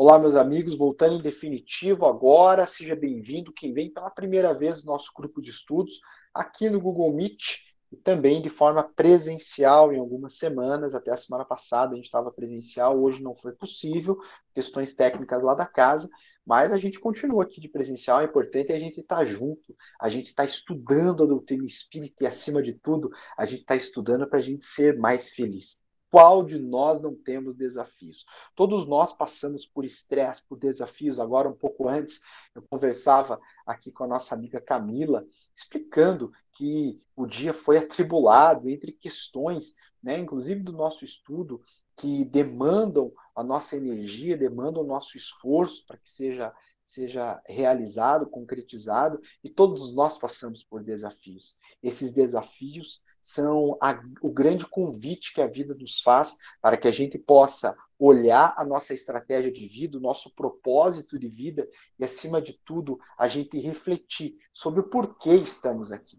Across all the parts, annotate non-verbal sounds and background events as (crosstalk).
Olá, meus amigos, voltando em definitivo agora, seja bem-vindo quem vem pela primeira vez no nosso grupo de estudos aqui no Google Meet e também de forma presencial em algumas semanas. Até a semana passada a gente estava presencial, hoje não foi possível, questões técnicas lá da casa, mas a gente continua aqui de presencial. É importante a gente estar tá junto, a gente está estudando a doutrina espírita e, acima de tudo, a gente está estudando para a gente ser mais feliz. Qual de nós não temos desafios? Todos nós passamos por estresse, por desafios. Agora, um pouco antes, eu conversava aqui com a nossa amiga Camila, explicando que o dia foi atribulado entre questões, né, inclusive do nosso estudo, que demandam a nossa energia, demandam o nosso esforço para que seja seja realizado, concretizado, e todos nós passamos por desafios. Esses desafios são a, o grande convite que a vida nos faz para que a gente possa olhar a nossa estratégia de vida, o nosso propósito de vida e, acima de tudo, a gente refletir sobre o porquê estamos aqui.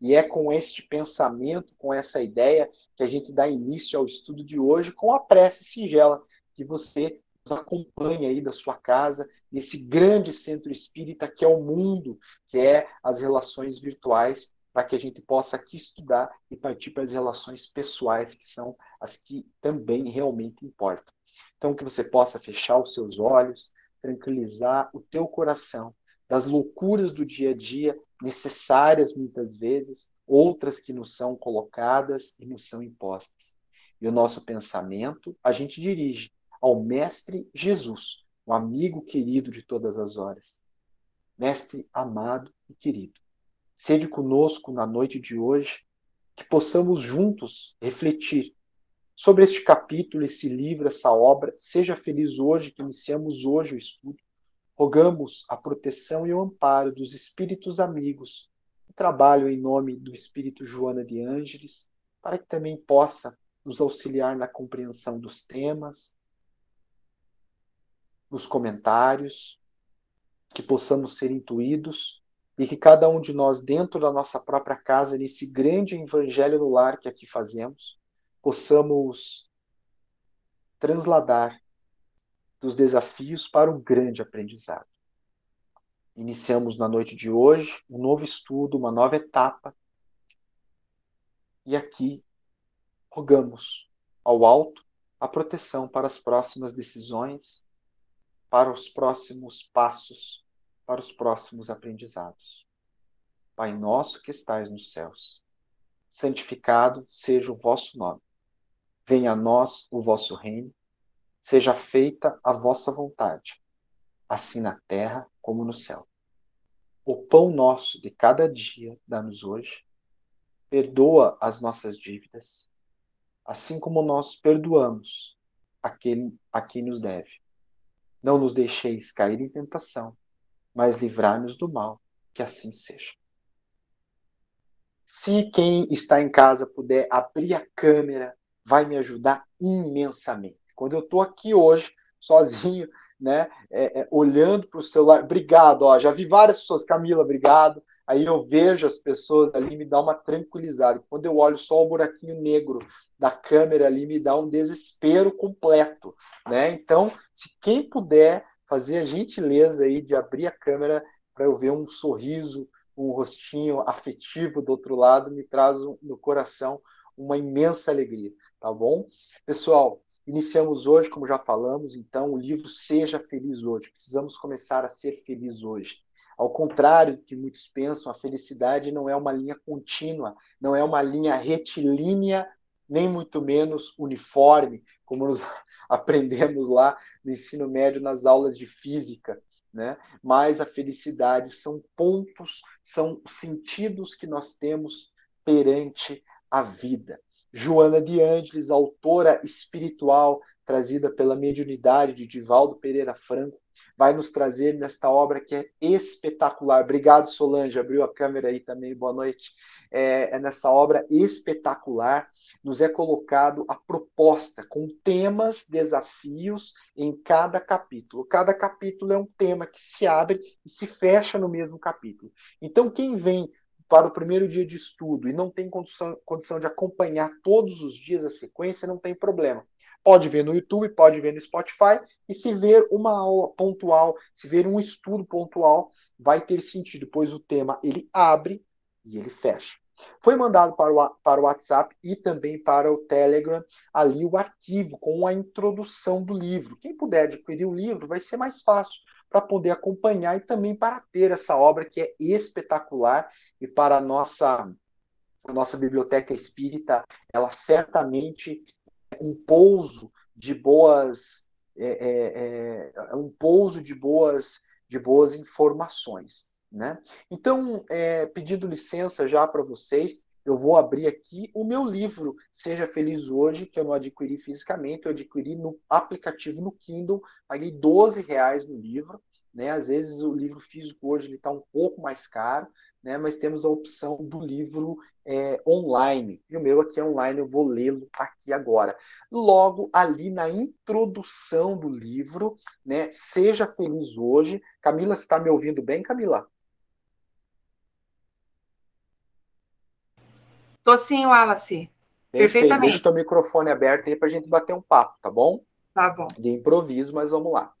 E é com este pensamento, com essa ideia, que a gente dá início ao estudo de hoje com a prece singela que você nos acompanha aí da sua casa, nesse grande centro espírita que é o mundo, que é as relações virtuais para que a gente possa aqui estudar e partir para as relações pessoais, que são as que também realmente importam. Então, que você possa fechar os seus olhos, tranquilizar o teu coração das loucuras do dia a dia, necessárias muitas vezes, outras que nos são colocadas e nos são impostas. E o nosso pensamento a gente dirige ao Mestre Jesus, o amigo querido de todas as horas. Mestre amado e querido Sede conosco na noite de hoje, que possamos juntos refletir sobre este capítulo, esse livro, essa obra. Seja feliz hoje, que iniciamos hoje o estudo. Rogamos a proteção e o amparo dos espíritos amigos que trabalham em nome do Espírito Joana de Ângeles, para que também possa nos auxiliar na compreensão dos temas, nos comentários, que possamos ser intuídos e que cada um de nós, dentro da nossa própria casa, nesse grande evangelho no lar que aqui fazemos, possamos transladar dos desafios para o grande aprendizado. Iniciamos na noite de hoje um novo estudo, uma nova etapa, e aqui rogamos ao alto a proteção para as próximas decisões, para os próximos passos para os próximos aprendizados. Pai nosso que estais nos céus, santificado seja o vosso nome. Venha a nós o vosso reino, seja feita a vossa vontade, assim na terra como no céu. O pão nosso de cada dia dá-nos hoje. Perdoa as nossas dívidas, assim como nós perdoamos aquele a quem nos deve. Não nos deixeis cair em tentação, mas livrar-nos do mal, que assim seja. Se quem está em casa puder abrir a câmera, vai me ajudar imensamente. Quando eu estou aqui hoje, (laughs) sozinho, né, é, é, olhando para o celular, obrigado, ó, já vi várias pessoas, Camila, obrigado. Aí eu vejo as pessoas ali, me dá uma tranquilizada. Quando eu olho só o buraquinho negro da câmera ali, me dá um desespero completo, né? Então, se quem puder fazer a gentileza aí de abrir a câmera para eu ver um sorriso, um rostinho afetivo do outro lado, me traz no coração uma imensa alegria, tá bom? Pessoal, iniciamos hoje, como já falamos, então, o livro Seja Feliz Hoje. Precisamos começar a ser feliz hoje. Ao contrário do que muitos pensam, a felicidade não é uma linha contínua, não é uma linha retilínea, nem muito menos uniforme, como nos (laughs) aprendemos lá no ensino médio nas aulas de física, né? Mas a felicidade são pontos, são sentidos que nós temos perante a vida. Joana de Ângeles, autora espiritual trazida pela mediunidade de Divaldo Pereira Franco, vai nos trazer nesta obra que é espetacular. Obrigado, Solange, abriu a câmera aí também, boa noite. É, é nessa obra espetacular, nos é colocado a proposta com temas, desafios em cada capítulo. Cada capítulo é um tema que se abre e se fecha no mesmo capítulo. Então, quem vem para o primeiro dia de estudo e não tem condição, condição de acompanhar todos os dias a sequência, não tem problema Pode ver no YouTube, pode ver no Spotify, e se ver uma aula pontual, se ver um estudo pontual, vai ter sentido, pois o tema ele abre e ele fecha. Foi mandado para o, para o WhatsApp e também para o Telegram ali o arquivo com a introdução do livro. Quem puder adquirir o livro vai ser mais fácil para poder acompanhar e também para ter essa obra que é espetacular e para a nossa a nossa biblioteca espírita, ela certamente um pouso de boas é, é, é um pouso de boas de boas informações. Né? Então, é, pedindo licença já para vocês, eu vou abrir aqui o meu livro Seja Feliz Hoje, que eu não adquiri fisicamente, eu adquiri no aplicativo no Kindle, paguei 12 reais no livro. Né? Às vezes o livro físico hoje está um pouco mais caro, né? mas temos a opção do livro é, online. E o meu aqui é online, eu vou lê-lo aqui agora. Logo ali na introdução do livro, né? Seja Feliz Hoje. Camila, você está me ouvindo bem, Camila? Tô sim, Wallace. Perfeitamente. Deixa o teu microfone aberto aí para a gente bater um papo, tá bom? Tá bom. De improviso, mas vamos lá.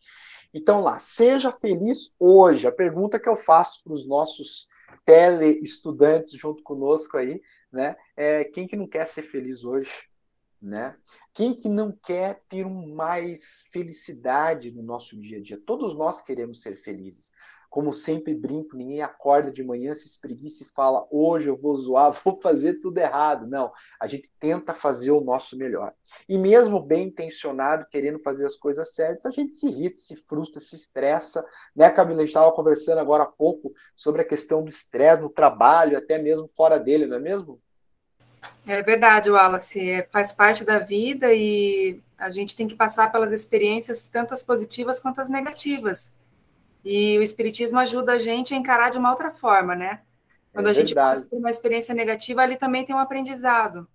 Então lá, seja feliz hoje. A pergunta que eu faço para os nossos tele-estudantes junto conosco aí, né? É quem que não quer ser feliz hoje, né? Quem que não quer ter mais felicidade no nosso dia a dia? Todos nós queremos ser felizes. Como sempre brinco, ninguém acorda de manhã, se espreguiça e fala: hoje eu vou zoar, (laughs) vou fazer tudo errado. Não, a gente tenta fazer o nosso melhor. E mesmo bem intencionado, querendo fazer as coisas certas, a gente se irrita, se frustra, se estressa. Né, Camila? A gente estava conversando agora há pouco sobre a questão do estresse no trabalho, até mesmo fora dele, não é mesmo? É verdade, Wallace. É, faz parte da vida e a gente tem que passar pelas experiências, tanto as positivas quanto as negativas. E o Espiritismo ajuda a gente a encarar de uma outra forma, né? Quando é a gente passa por uma experiência negativa, ali também tem um aprendizado.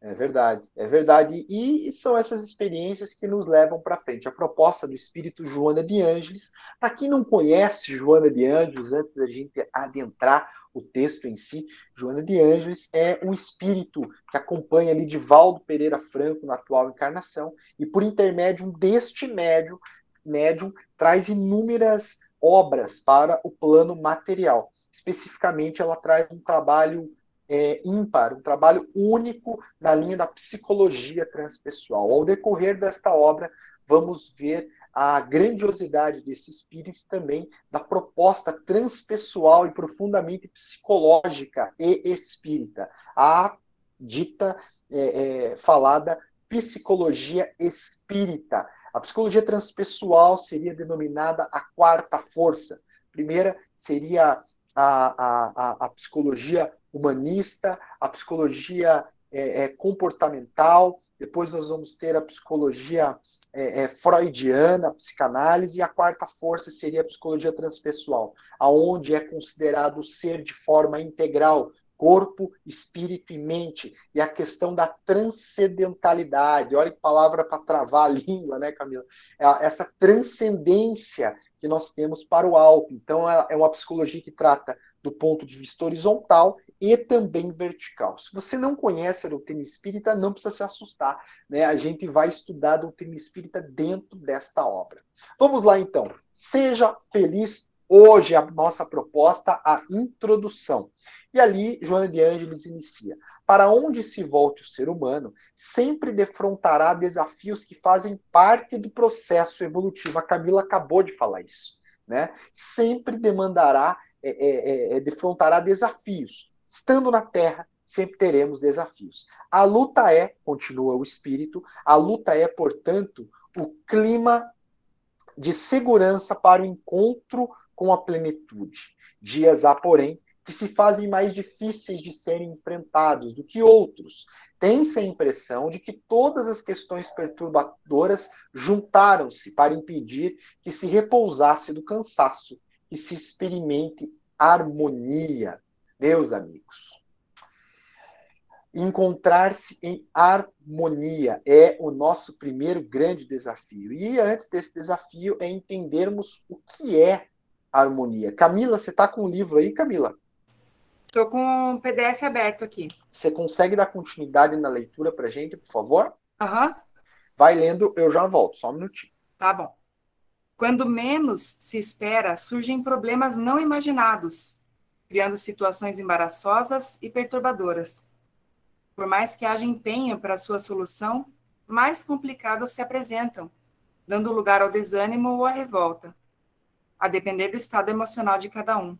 É verdade, é verdade. E são essas experiências que nos levam para frente. A proposta do Espírito Joana de Ângeles, para quem não conhece Joana de Ângeles, antes da gente adentrar o texto em si, Joana de Ângeles é um espírito que acompanha ali de Valdo Pereira Franco na atual encarnação, e por intermédio deste médium, médium traz inúmeras obras para o plano material. Especificamente, ela traz um trabalho é, ímpar, um trabalho único na linha da psicologia transpessoal. Ao decorrer desta obra, vamos ver a grandiosidade desse espírito também da proposta transpessoal e profundamente psicológica e espírita, a dita é, é, falada psicologia espírita, a psicologia transpessoal seria denominada a quarta força. primeira seria a, a, a psicologia humanista, a psicologia é, é, comportamental, depois nós vamos ter a psicologia é, é freudiana, a psicanálise, e a quarta força seria a psicologia transpessoal, aonde é considerado o ser de forma integral, corpo, espírito e mente, e a questão da transcendentalidade. Olha que palavra para travar a (laughs) língua, né, Camila? É essa transcendência que nós temos para o alto. Então, é, é uma psicologia que trata do ponto de vista horizontal e também vertical. Se você não conhece a doutrina espírita, não precisa se assustar, né? A gente vai estudar a doutrina espírita dentro desta obra. Vamos lá então. Seja feliz Hoje, a nossa proposta, a introdução. E ali, Joana de Ângeles inicia. Para onde se volte o ser humano, sempre defrontará desafios que fazem parte do processo evolutivo. A Camila acabou de falar isso. Né? Sempre demandará, é, é, é, é defrontará desafios. Estando na Terra, sempre teremos desafios. A luta é, continua o espírito, a luta é, portanto, o clima de segurança para o encontro com a plenitude. Dias há, porém, que se fazem mais difíceis de serem enfrentados do que outros. Tem-se a impressão de que todas as questões perturbadoras juntaram-se para impedir que se repousasse do cansaço e se experimente harmonia. Meus amigos, encontrar-se em harmonia é o nosso primeiro grande desafio. E antes desse desafio é entendermos o que é harmonia. Camila, você está com o livro aí, Camila? Estou com o PDF aberto aqui. Você consegue dar continuidade na leitura para gente, por favor? Aham. Uhum. Vai lendo, eu já volto, só um minutinho. Tá bom. Quando menos se espera, surgem problemas não imaginados, criando situações embaraçosas e perturbadoras. Por mais que haja empenho para sua solução, mais complicados se apresentam, dando lugar ao desânimo ou à revolta, a depender do estado emocional de cada um.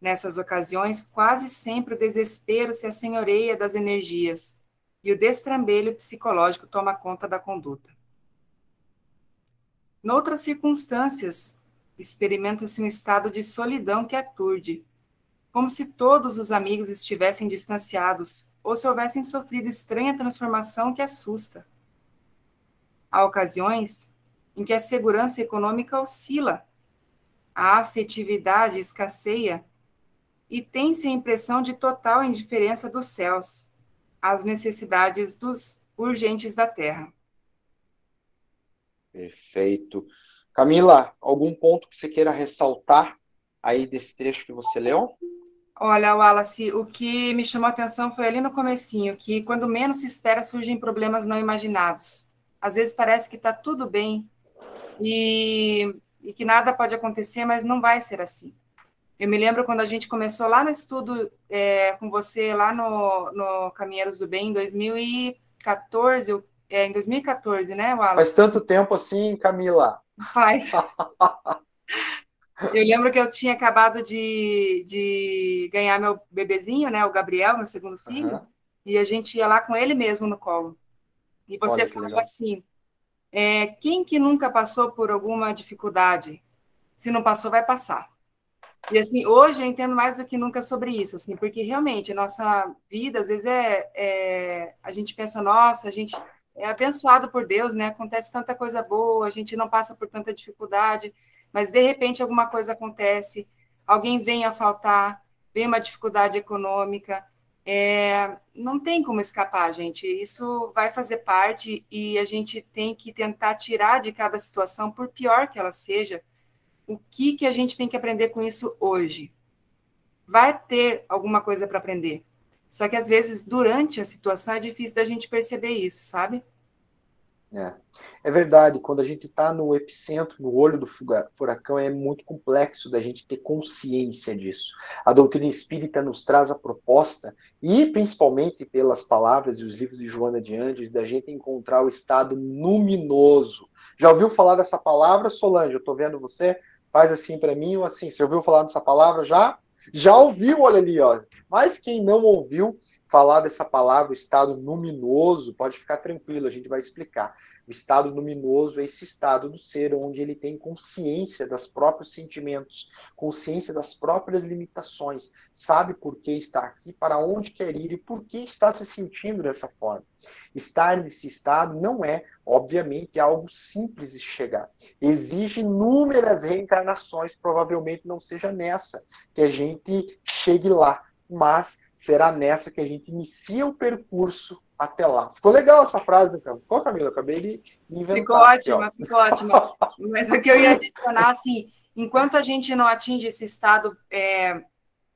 Nessas ocasiões, quase sempre o desespero se assenhoreia das energias e o destrambelho psicológico toma conta da conduta. Noutras circunstâncias, experimenta-se um estado de solidão que aturde, como se todos os amigos estivessem distanciados ou se houvessem sofrido estranha transformação que assusta. Há ocasiões em que a segurança econômica oscila, a afetividade escasseia e tem-se a impressão de total indiferença dos céus às necessidades dos urgentes da terra. Perfeito. Camila, algum ponto que você queira ressaltar aí desse trecho que você leu? Olha, Wallace, o que me chamou a atenção foi ali no comecinho, que quando menos se espera surgem problemas não imaginados. Às vezes parece que está tudo bem e, e, que nada pode acontecer, mas não vai ser assim. Eu me lembro quando a gente começou lá no estudo é, com você, lá no, no Caminheiros do Bem, em 2014, eu é, em 2014, né, Wallace? Faz tanto tempo assim, Camila. Faz. (laughs) eu lembro que eu tinha acabado de, de ganhar meu bebezinho, né, o Gabriel, meu segundo filho, uhum. e a gente ia lá com ele mesmo no colo. E você falava assim, é, quem que nunca passou por alguma dificuldade? Se não passou, vai passar. E assim, hoje eu entendo mais do que nunca sobre isso, assim, porque realmente a nossa vida, às vezes, é, é a gente pensa, nossa, a gente é abençoado por Deus, né? Acontece tanta coisa boa, a gente não passa por tanta dificuldade, mas de repente alguma coisa acontece, alguém vem a faltar, vem uma dificuldade econômica, é, não tem como escapar, gente. Isso vai fazer parte e a gente tem que tentar tirar de cada situação, por pior que ela seja, o que, que a gente tem que aprender com isso hoje. Vai ter alguma coisa para aprender. Só que às vezes, durante a situação, é difícil da gente perceber isso, sabe? É, é verdade, quando a gente está no epicentro, no olho do furacão, é muito complexo da gente ter consciência disso. A doutrina espírita nos traz a proposta, e principalmente pelas palavras e os livros de Joana de Andes, da gente encontrar o estado luminoso. Já ouviu falar dessa palavra, Solange? Eu estou vendo você, faz assim para mim, ou assim, você ouviu falar dessa palavra já? Já ouviu, olha ali, ó. Mas quem não ouviu falar dessa palavra, estado luminoso, pode ficar tranquilo, a gente vai explicar. O estado luminoso é esse estado do ser onde ele tem consciência dos próprios sentimentos, consciência das próprias limitações, sabe por que está aqui, para onde quer ir e por que está se sentindo dessa forma. Estar nesse estado não é, obviamente, algo simples de chegar. Exige inúmeras reencarnações, provavelmente não seja nessa que a gente chegue lá, mas será nessa que a gente inicia o percurso até lá. Ficou legal essa frase, né, Ficou, Camila? Eu acabei de inventar. Ficou ótima, aqui, ficou ótima. Mas o que eu ia adicionar, assim, enquanto a gente não atinge esse estado é,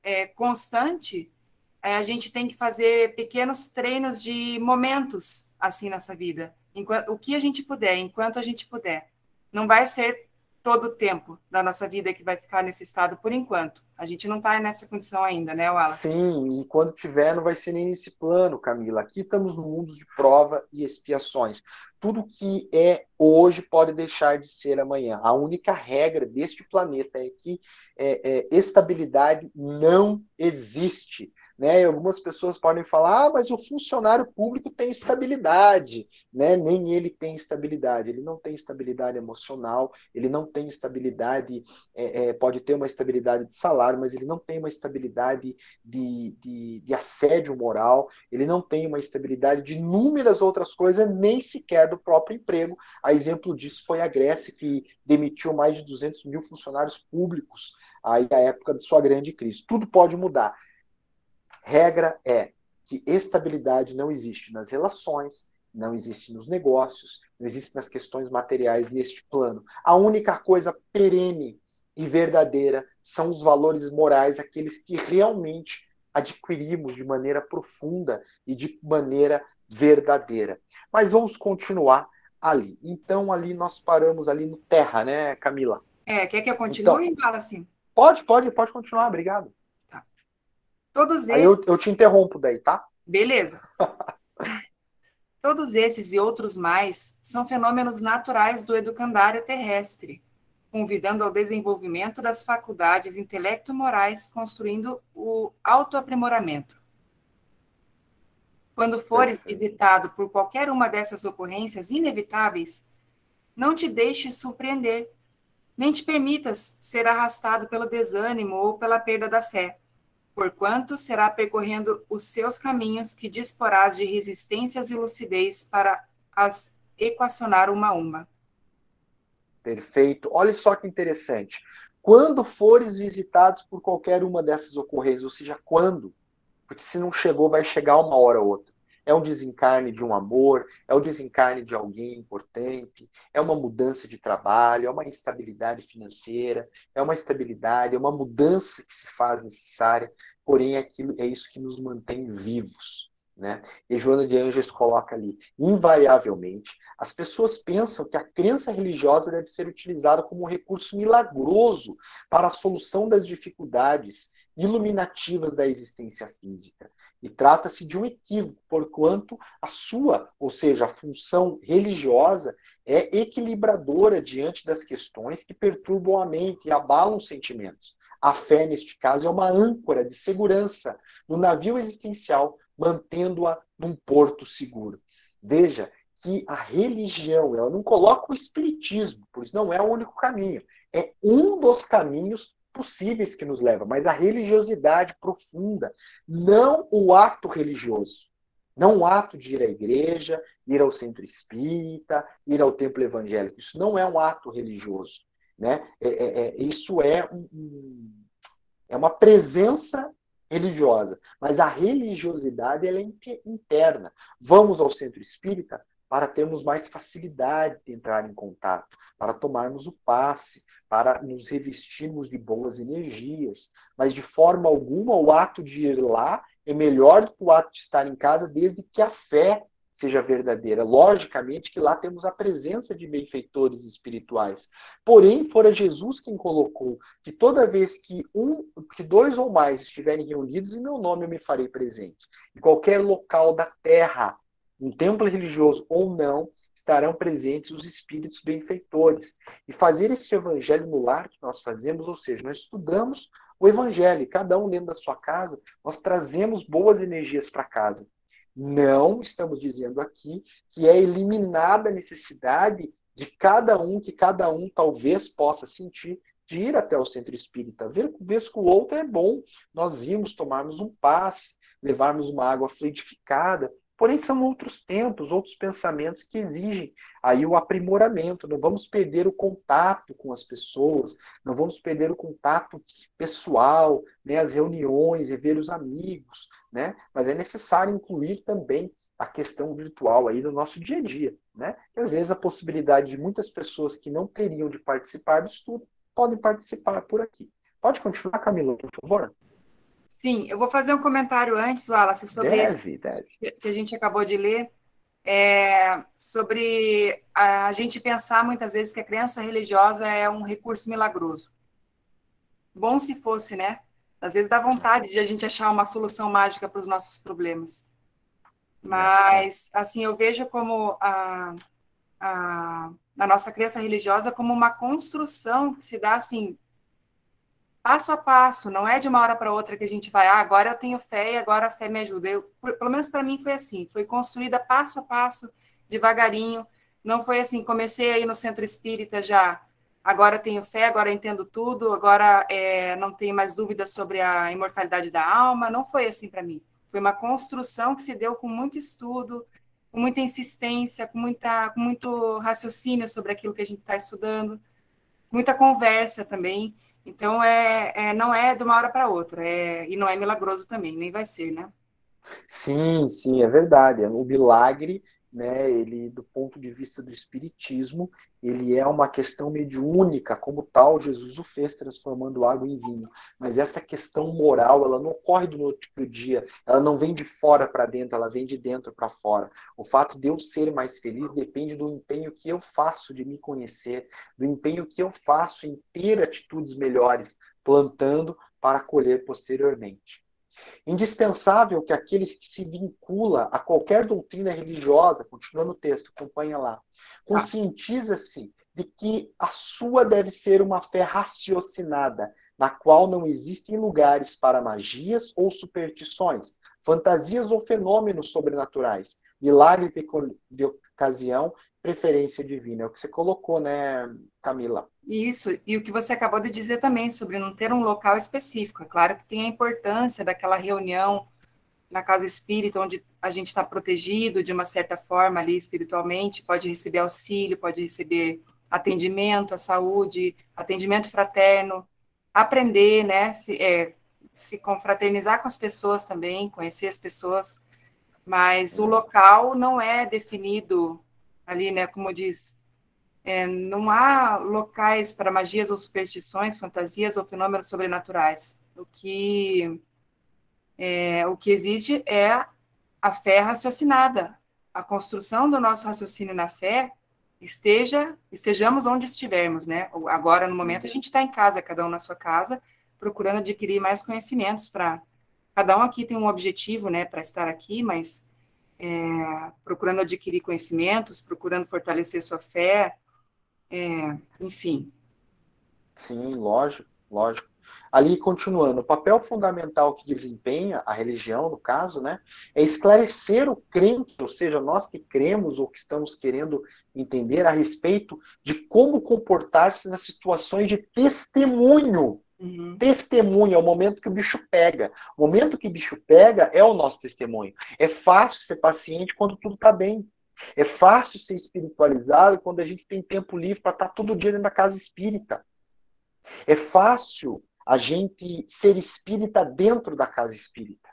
é, constante, é, a gente tem que fazer pequenos treinos de momentos, assim, nessa vida. Enquanto, o que a gente puder, enquanto a gente puder. Não vai ser todo o tempo da nossa vida que vai ficar nesse estado por enquanto. A gente não está nessa condição ainda, né, Wallace? Sim, e quando tiver, não vai ser nem nesse plano, Camila. Aqui estamos no mundo de prova e expiações. Tudo que é hoje pode deixar de ser amanhã. A única regra deste planeta é que é, é, estabilidade não existe. Né? E algumas pessoas podem falar, ah, mas o funcionário público tem estabilidade, né? Nem ele tem estabilidade, ele não tem estabilidade emocional, ele não tem estabilidade, é, é, pode ter uma estabilidade de salário, mas ele não tem uma estabilidade de, de, de assédio moral, ele não tem uma estabilidade de inúmeras outras coisas, nem sequer do próprio emprego. A exemplo disso foi a Grécia, que demitiu mais de 200 mil funcionários públicos aí à época de sua grande crise. Tudo pode mudar. Regra é que estabilidade não existe nas relações, não existe nos negócios, não existe nas questões materiais neste plano. A única coisa perene e verdadeira são os valores morais, aqueles que realmente adquirimos de maneira profunda e de maneira verdadeira. Mas vamos continuar ali. Então, ali nós paramos ali no terra, né, Camila? É, quer que eu continue? Então, Fala assim. Pode, pode, pode continuar, obrigado. Todos esses. Aí eu, eu te interrompo daí, tá? Beleza. (laughs) Todos esses e outros mais são fenômenos naturais do educandário terrestre, convidando ao desenvolvimento das faculdades intelecto-morais, construindo o autoaprimoramento. Quando fores visitado por qualquer uma dessas ocorrências inevitáveis, não te deixes surpreender, nem te permitas ser arrastado pelo desânimo ou pela perda da fé, porquanto será percorrendo os seus caminhos que disporás de resistências e lucidez para as equacionar uma a uma. Perfeito. Olha só que interessante. Quando fores visitados por qualquer uma dessas ocorrências, ou seja, quando? Porque se não chegou, vai chegar uma hora ou outra. É um desencarne de um amor, é o desencarne de alguém importante, é uma mudança de trabalho, é uma instabilidade financeira, é uma estabilidade, é uma mudança que se faz necessária, porém aquilo, é isso que nos mantém vivos. Né? E Joana de Anjos coloca ali, invariavelmente, as pessoas pensam que a crença religiosa deve ser utilizada como um recurso milagroso para a solução das dificuldades iluminativas da existência física. E trata-se de um equívoco, porquanto a sua, ou seja, a função religiosa, é equilibradora diante das questões que perturbam a mente e abalam os sentimentos. A fé, neste caso, é uma âncora de segurança no navio existencial mantendo-a num porto seguro. Veja que a religião, ela não coloca o espiritismo, por isso não é o único caminho. É um dos caminhos possíveis que nos leva, mas a religiosidade profunda, não o ato religioso. Não o ato de ir à igreja, ir ao centro espírita, ir ao templo evangélico. Isso não é um ato religioso. Né? É, é, é, isso é, um, é uma presença religiosa, mas a religiosidade ela é interna. Vamos ao centro espírita para termos mais facilidade de entrar em contato, para tomarmos o passe, para nos revestirmos de boas energias. Mas de forma alguma o ato de ir lá é melhor do que o ato de estar em casa, desde que a fé seja verdadeira. Logicamente que lá temos a presença de benfeitores espirituais. Porém, fora Jesus quem colocou que toda vez que um, que dois ou mais estiverem reunidos em meu nome eu me farei presente. Em qualquer local da terra, um templo religioso ou não, estarão presentes os espíritos benfeitores. E fazer esse evangelho no lar que nós fazemos, ou seja, nós estudamos o evangelho, cada um dentro da sua casa, nós trazemos boas energias para casa. Não estamos dizendo aqui que é eliminada a necessidade de cada um, que cada um talvez possa sentir, de ir até o centro espírita. Ver, ver que o outro é bom, nós irmos tomarmos um passe, levarmos uma água fluidificada, Porém, são outros tempos, outros pensamentos que exigem aí o aprimoramento. Não vamos perder o contato com as pessoas, não vamos perder o contato pessoal, né, as reuniões, rever os amigos, né? Mas é necessário incluir também a questão virtual aí no nosso dia a dia, né? E às vezes a possibilidade de muitas pessoas que não teriam de participar do estudo podem participar por aqui. Pode continuar, Camila, por favor? Sim, eu vou fazer um comentário antes, Wallace, sobre deve, deve. que a gente acabou de ler, é, sobre a gente pensar muitas vezes que a crença religiosa é um recurso milagroso. Bom se fosse, né? Às vezes dá vontade de a gente achar uma solução mágica para os nossos problemas. Mas, assim, eu vejo como a, a, a nossa crença religiosa como uma construção que se dá, assim, passo a passo, não é de uma hora para outra que a gente vai, ah, agora eu tenho fé e agora a fé me ajuda. Eu, pelo menos para mim foi assim, foi construída passo a passo, devagarinho. Não foi assim, comecei aí no centro espírita já, agora tenho fé, agora entendo tudo, agora é, não tenho mais dúvidas sobre a imortalidade da alma. Não foi assim para mim. Foi uma construção que se deu com muito estudo, com muita insistência, com, muita, com muito raciocínio sobre aquilo que a gente está estudando, muita conversa também. Então, é, é, não é de uma hora para outra, é, e não é milagroso também, nem vai ser, né? Sim, sim, é verdade. O milagre né, ele, do ponto de vista do espiritismo, ele é uma questão mediúnica, como tal, Jesus o fez, transformando água em vinho. Mas essa questão moral, ela não ocorre do noite para o dia, ela não vem de fora para dentro, ela vem de dentro para fora. O fato de eu ser mais feliz depende do empenho que eu faço de me conhecer, do empenho que eu faço em ter atitudes melhores, plantando para colher posteriormente. Indispensável que aqueles que se vincula a qualquer doutrina religiosa, continuando o texto, acompanha lá, conscientiza-se de que a sua deve ser uma fé raciocinada, na qual não existem lugares para magias ou superstições, fantasias ou fenômenos sobrenaturais, milagres de, de ocasião preferência divina. É o que você colocou, né, Camila? Isso, e o que você acabou de dizer também sobre não ter um local específico. É claro que tem a importância daquela reunião na casa espírita, onde a gente está protegido de uma certa forma ali espiritualmente, pode receber auxílio, pode receber atendimento à saúde, atendimento fraterno, aprender, né, se, é, se confraternizar com as pessoas também, conhecer as pessoas, mas o local não é definido ali, né, como diz, é, não há locais para magias ou superstições, fantasias ou fenômenos sobrenaturais. O que é, o que existe é a fé raciocinada, a construção do nosso raciocínio na fé esteja estejamos onde estivermos, né? Agora no momento a gente está em casa, cada um na sua casa, procurando adquirir mais conhecimentos para cada um aqui tem um objetivo, né, para estar aqui, mas é, procurando adquirir conhecimentos, procurando fortalecer sua fé, é, enfim. Sim, lógico, lógico. Ali, continuando, o papel fundamental que desempenha a religião, no caso, né, é esclarecer o crente, ou seja, nós que cremos ou que estamos querendo entender a respeito de como comportar-se nas situações de testemunho Uhum. Testemunho é o momento que o bicho pega. O momento que o bicho pega é o nosso testemunho. É fácil ser paciente quando tudo está bem. É fácil ser espiritualizado quando a gente tem tempo livre para estar tá todo dia dentro da casa espírita. É fácil a gente ser espírita dentro da casa espírita.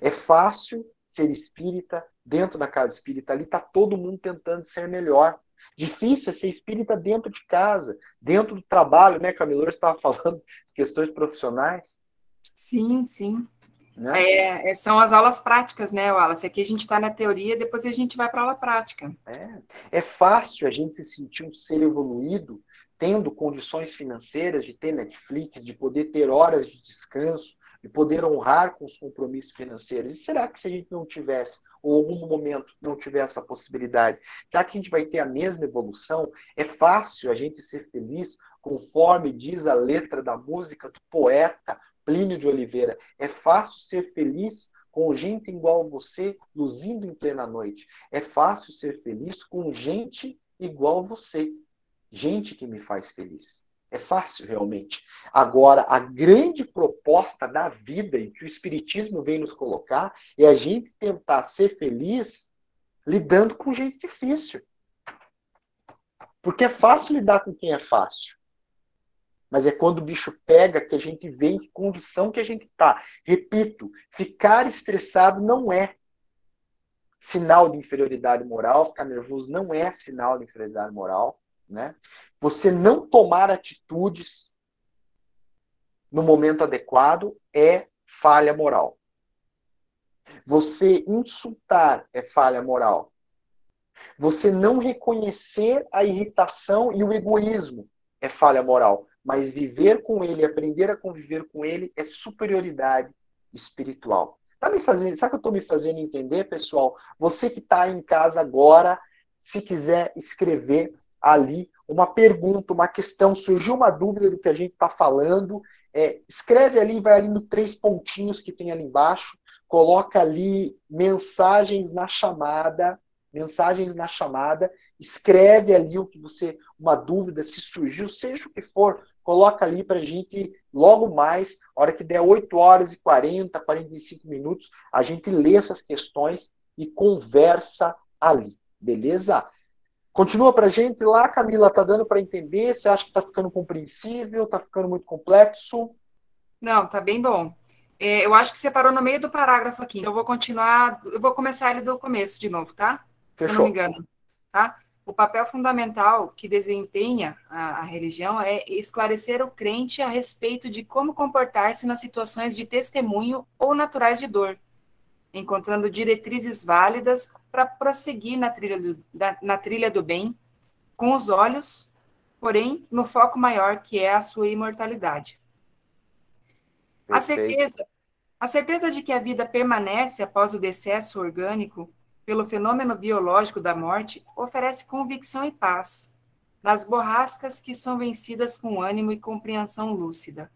É fácil ser espírita dentro da casa espírita. Ali está todo mundo tentando ser melhor. Difícil é ser espírita dentro de casa, dentro do trabalho, né, Camila? Você estava falando questões profissionais. Sim, sim. Né? É, é, são as aulas práticas, né, Wallace? Aqui a gente está na teoria, depois a gente vai para a aula prática. É. é fácil a gente se sentir um ser evoluído, tendo condições financeiras de ter Netflix, de poder ter horas de descanso, de poder honrar com os compromissos financeiros. E será que se a gente não tivesse, ou algum momento não tiver essa possibilidade, será que a gente vai ter a mesma evolução? É fácil a gente ser feliz conforme diz a letra da música do poeta Plínio de Oliveira. É fácil ser feliz com gente igual a você, luzindo em plena noite. É fácil ser feliz com gente igual a você, gente que me faz feliz. É fácil, realmente. Agora, a grande proposta da vida em que o Espiritismo vem nos colocar é a gente tentar ser feliz lidando com gente difícil. Porque é fácil lidar com quem é fácil. Mas é quando o bicho pega que a gente vê em que condição que a gente está. Repito, ficar estressado não é sinal de inferioridade moral, ficar nervoso não é sinal de inferioridade moral. Né? Você não tomar atitudes no momento adequado é falha moral. Você insultar é falha moral. Você não reconhecer a irritação e o egoísmo é falha moral. Mas viver com ele, aprender a conviver com ele é superioridade espiritual. Tá me fazendo, sabe que eu estou me fazendo entender, pessoal? Você que está em casa agora, se quiser escrever ali uma pergunta, uma questão, surgiu uma dúvida do que a gente está falando, é, escreve ali, vai ali no três pontinhos que tem ali embaixo, coloca ali mensagens na chamada, mensagens na chamada, escreve ali o que você, uma dúvida, se surgiu, seja o que for, coloca ali para a gente, logo mais, hora que der 8 horas e 40, 45 minutos, a gente lê essas questões e conversa ali, beleza? Continua para a gente lá, Camila, tá dando para entender? Você acha que está ficando compreensível? Está ficando muito complexo? Não, tá bem bom. É, eu acho que você parou no meio do parágrafo aqui, então eu vou continuar, eu vou começar ele do começo de novo, tá? Fechou. Se eu não me engano, tá? O papel fundamental que desempenha a, a religião é esclarecer o crente a respeito de como comportar-se nas situações de testemunho ou naturais de dor, encontrando diretrizes válidas para prosseguir na trilha, do, da, na trilha do bem, com os olhos, porém, no foco maior que é a sua imortalidade. A certeza, a certeza de que a vida permanece após o decesso orgânico pelo fenômeno biológico da morte oferece convicção e paz nas borrascas que são vencidas com ânimo e compreensão lúcida.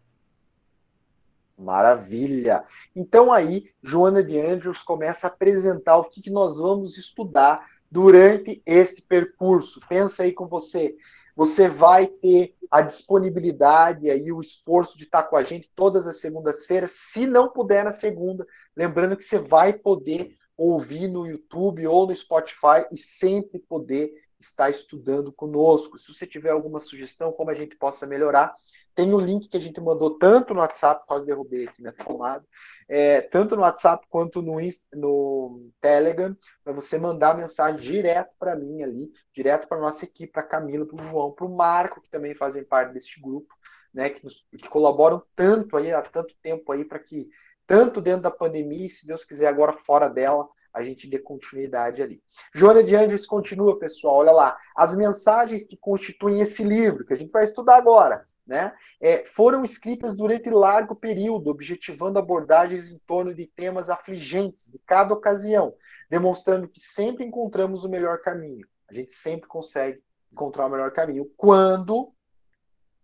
Maravilha! Então aí, Joana de Andrews começa a apresentar o que, que nós vamos estudar durante este percurso. Pensa aí com você. Você vai ter a disponibilidade e o esforço de estar com a gente todas as segundas-feiras. Se não puder na segunda, lembrando que você vai poder ouvir no YouTube ou no Spotify e sempre poder estar estudando conosco. Se você tiver alguma sugestão, como a gente possa melhorar, tem o link que a gente mandou tanto no WhatsApp, quase derrubei aqui na tomada, é, tanto no WhatsApp quanto no, no Telegram, para você mandar mensagem direto para mim ali, direto para nossa equipe, para Camila, para o João, para o Marco, que também fazem parte deste grupo, né, que, nos, que colaboram tanto aí, há tanto tempo aí, para que, tanto dentro da pandemia, e se Deus quiser agora fora dela, a gente dê continuidade ali. Joana de Anjos continua, pessoal, olha lá. As mensagens que constituem esse livro, que a gente vai estudar agora, né, é, foram escritas durante largo período, objetivando abordagens em torno de temas afligentes de cada ocasião, demonstrando que sempre encontramos o melhor caminho. A gente sempre consegue encontrar o melhor caminho quando,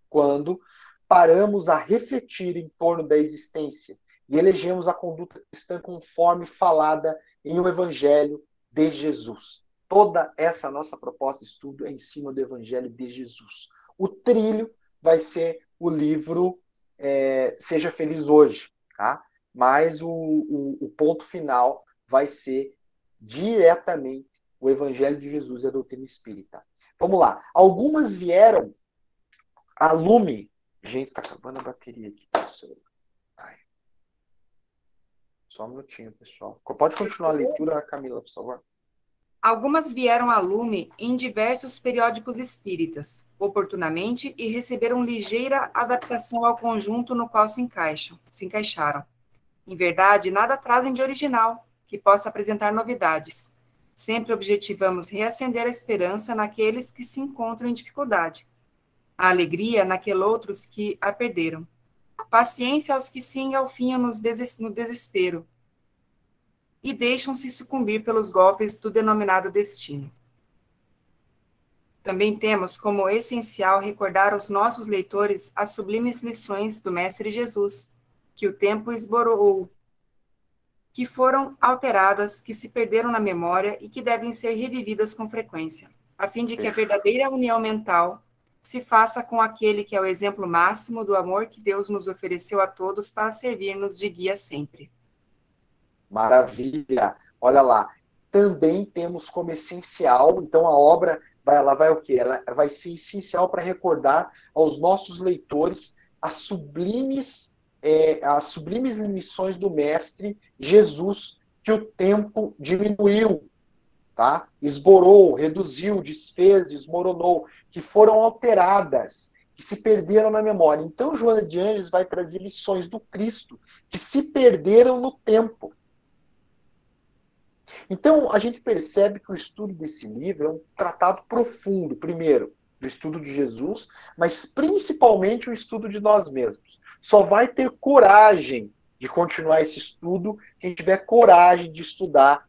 quando paramos a refletir em torno da existência e elegemos a conduta cristã conforme falada em o Evangelho de Jesus. Toda essa nossa proposta de estudo é em cima do Evangelho de Jesus. O trilho vai ser o livro é, Seja Feliz Hoje, tá? Mas o, o, o ponto final vai ser diretamente o Evangelho de Jesus e a doutrina espírita. Vamos lá. Algumas vieram a lume. Gente, tá acabando a bateria aqui. Ai. Só um minutinho, pessoal. Pode continuar a leitura, Camila, por favor. Algumas vieram a lume em diversos periódicos espíritas, oportunamente, e receberam ligeira adaptação ao conjunto no qual se encaixam, se encaixaram. Em verdade, nada trazem de original que possa apresentar novidades. Sempre objetivamos reacender a esperança naqueles que se encontram em dificuldade, a alegria naqueles outros que a perderam, paciência aos que se engalfinham no desespero, e deixam-se sucumbir pelos golpes do denominado destino. Também temos como essencial recordar aos nossos leitores as sublimes lições do Mestre Jesus, que o tempo esborou, que foram alteradas, que se perderam na memória e que devem ser revividas com frequência, a fim de que a verdadeira união mental se faça com aquele que é o exemplo máximo do amor que Deus nos ofereceu a todos para servir-nos de guia sempre. Maravilha. Olha lá. Também temos como essencial, então a obra vai, ela vai o quê? Ela vai ser essencial para recordar aos nossos leitores as sublimes é, as sublimes lições do mestre Jesus que o tempo diminuiu, tá? Esborou, reduziu, desfez, desmoronou, que foram alteradas, que se perderam na memória. Então Joana de Anjos vai trazer lições do Cristo que se perderam no tempo. Então, a gente percebe que o estudo desse livro é um tratado profundo, primeiro, do estudo de Jesus, mas principalmente o estudo de nós mesmos. Só vai ter coragem de continuar esse estudo quem tiver coragem de estudar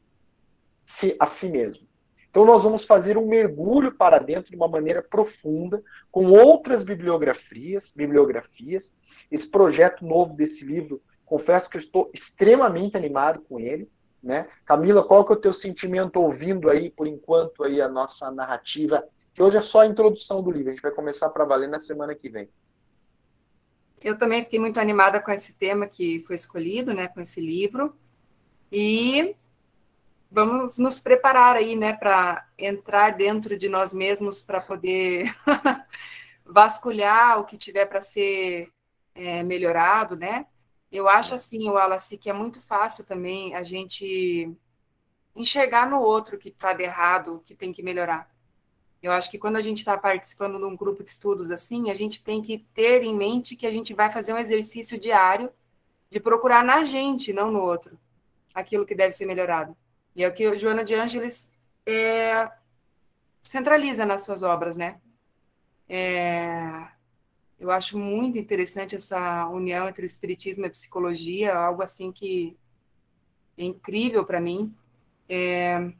a si mesmo. Então, nós vamos fazer um mergulho para dentro de uma maneira profunda, com outras bibliografias, bibliografias. Esse projeto novo desse livro, confesso que eu estou extremamente animado com ele. Né? Camila, qual que é o teu sentimento ouvindo aí, por enquanto, aí a nossa narrativa? Que hoje é só a introdução do livro, a gente vai começar para valer na semana que vem. Eu também fiquei muito animada com esse tema que foi escolhido, né, com esse livro. E vamos nos preparar aí, né, para entrar dentro de nós mesmos para poder (laughs) vasculhar o que tiver para ser é, melhorado, né? Eu acho assim, Wallace, que é muito fácil também a gente enxergar no outro que está de errado, que tem que melhorar. Eu acho que quando a gente está participando de um grupo de estudos assim, a gente tem que ter em mente que a gente vai fazer um exercício diário de procurar na gente, não no outro, aquilo que deve ser melhorado. E é o que a Joana de Ângeles é, centraliza nas suas obras, né? É, eu acho muito interessante essa união entre o espiritismo e a psicologia, algo assim que é incrível para mim. É,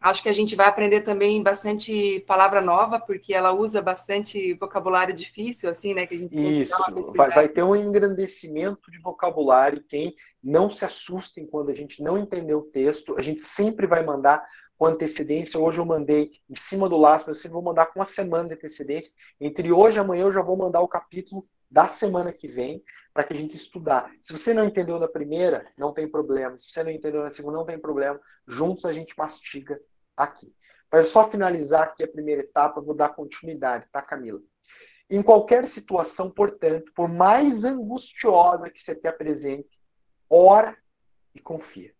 acho que a gente vai aprender também bastante palavra nova, porque ela usa bastante vocabulário difícil, assim, né? Que a gente Isso, vai, vai, ter um engrandecimento de vocabulário. Quem não se assustem quando a gente não entender o texto, a gente sempre vai mandar com antecedência. Hoje eu mandei em cima do laço, mas eu sempre vou mandar com uma semana de antecedência. Entre hoje e amanhã eu já vou mandar o capítulo da semana que vem para que a gente estudar. Se você não entendeu na primeira, não tem problema. Se você não entendeu na segunda, não tem problema. Juntos a gente mastiga aqui. Para só finalizar aqui a primeira etapa, vou dar continuidade, tá, Camila? Em qualquer situação, portanto, por mais angustiosa que você te apresente, ora e confia.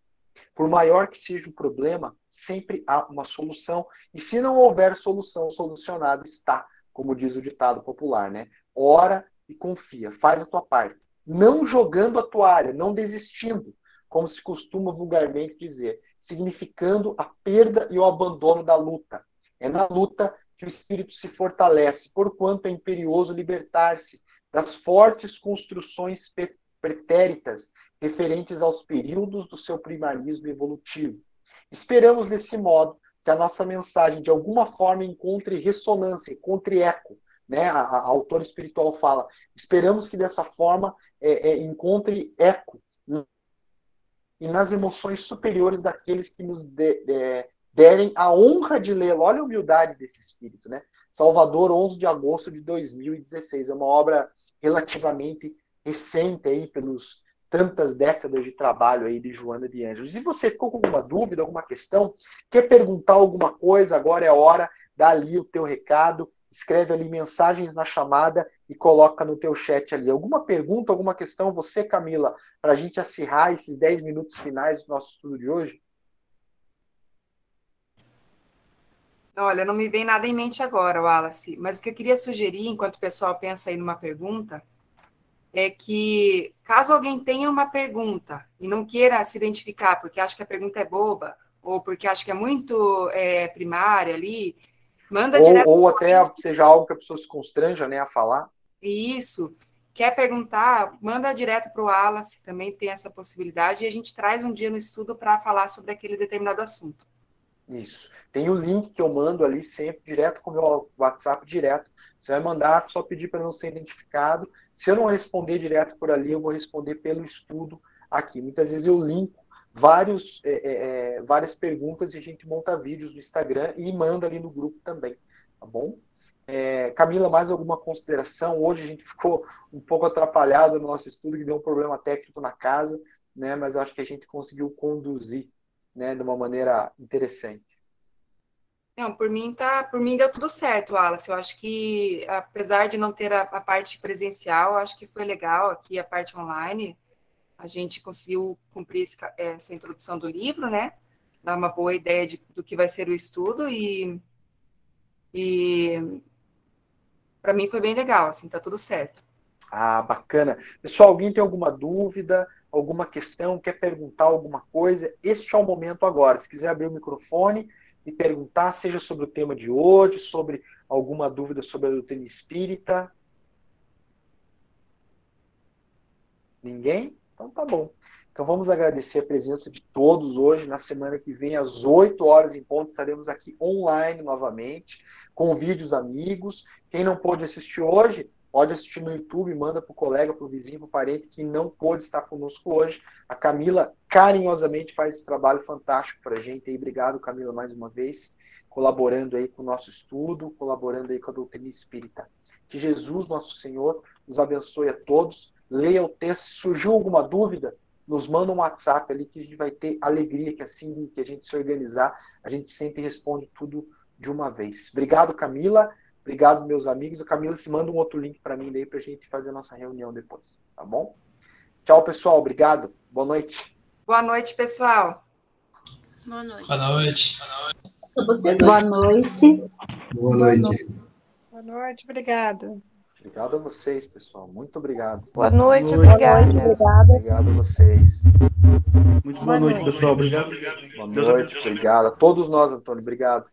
Por maior que seja o problema, sempre há uma solução. E se não houver solução, solucionado está, como diz o ditado popular, né? Ora e confia, faz a tua parte. Não jogando a toalha, não desistindo, como se costuma vulgarmente dizer, significando a perda e o abandono da luta. É na luta que o espírito se fortalece, porquanto é imperioso libertar-se das fortes construções pretéritas referentes aos períodos do seu primarismo evolutivo. Esperamos, desse modo, que a nossa mensagem, de alguma forma, encontre ressonância, encontre eco. Né? A, a, autora espiritual fala: esperamos que dessa forma é, é, encontre eco e nas emoções superiores daqueles que nos de, de, derem a honra de lê-lo. Olha a humildade desse espírito, né? Salvador, 11 de agosto de 2016. É uma obra relativamente recente aí, pelos tantas décadas de trabalho aí de Joana de Anjos. E você ficou com alguma dúvida, alguma questão? Quer perguntar alguma coisa? Agora é a hora, dá ali o teu recado, escreve ali mensagens na chamada e coloca no teu chat ali. Alguma pergunta, alguma questão, você, Camila, para a gente acirrar esses 10 minutos finais do nosso estudo de hoje? Olha, não me vem nada em mente agora, Wallace, mas o que eu queria sugerir, enquanto o pessoal pensa aí numa pergunta, é que caso alguém tenha uma pergunta e não queira se identificar porque acha que a pergunta é boba ou porque acha que é muito é, primária ali, manda ou, direto. Ou até seja algo que a pessoa se constranja né, a falar. Isso. Quer perguntar, manda direto para o Wallace, também tem essa possibilidade, e a gente traz um dia no estudo para falar sobre aquele determinado assunto. Isso. Tem o link que eu mando ali sempre, direto com o meu WhatsApp, direto. Você vai mandar, só pedir para não ser identificado. Se eu não responder direto por ali, eu vou responder pelo estudo aqui. Muitas vezes eu linko vários, é, é, é várias perguntas e a gente monta vídeos no Instagram e manda ali no grupo também, tá bom? É, Camila, mais alguma consideração? Hoje a gente ficou um pouco atrapalhado no nosso estudo, que deu um problema técnico na casa, né? mas acho que a gente conseguiu conduzir né, de uma maneira interessante. Não, por mim tá, por mim deu tudo certo, Wallace. Eu acho que apesar de não ter a, a parte presencial, acho que foi legal aqui a parte online. A gente conseguiu cumprir esse, essa introdução do livro, né? Dar uma boa ideia de, do que vai ser o estudo e e para mim foi bem legal, assim, tá tudo certo. Ah, bacana. Pessoal, alguém tem alguma dúvida? Alguma questão, quer perguntar alguma coisa, este é o momento agora. Se quiser abrir o microfone e perguntar, seja sobre o tema de hoje, sobre alguma dúvida sobre a doutrina espírita. Ninguém? Então tá bom. Então vamos agradecer a presença de todos hoje. Na semana que vem, às 8 horas em ponto, estaremos aqui online novamente. Convide os amigos. Quem não pôde assistir hoje, Pode assistir no YouTube, manda para o colega, para o vizinho, para o parente que não pôde estar conosco hoje. A Camila carinhosamente faz esse trabalho fantástico para a gente. E obrigado, Camila, mais uma vez, colaborando aí com o nosso estudo, colaborando aí com a doutrina espírita. Que Jesus, nosso Senhor, nos abençoe a todos. Leia o texto. Se surgiu alguma dúvida, nos manda um WhatsApp ali que a gente vai ter alegria que assim que a gente se organizar, a gente sente e responde tudo de uma vez. Obrigado, Camila. Obrigado, meus amigos. O Camila se manda um outro link para mim daí para a gente fazer a nossa reunião depois, tá bom? Tchau, pessoal. Obrigado. Boa noite. Boa noite, pessoal. Boa noite. Boa noite. Boa noite. Boa noite. Boa noite, obrigado. Obrigado a vocês, pessoal. Muito obrigado. Boa noite, obrigada. obrigada. Obrigado a vocês. Muito boa, noite, pessoal. Obrigado. Boa noite, obrigado. A todos nós, Antônio. Obrigado.